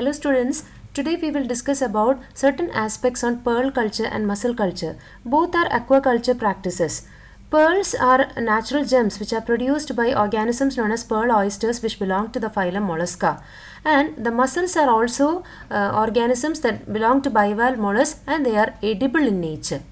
Hello students, today we will discuss about certain aspects on pearl culture and mussel culture. Both are aquaculture practices. Pearls are natural gems which are produced by organisms known as pearl oysters which belong to the phylum Mollusca. And the mussels are also uh, organisms that belong to bivalve mollusks and they are edible in nature.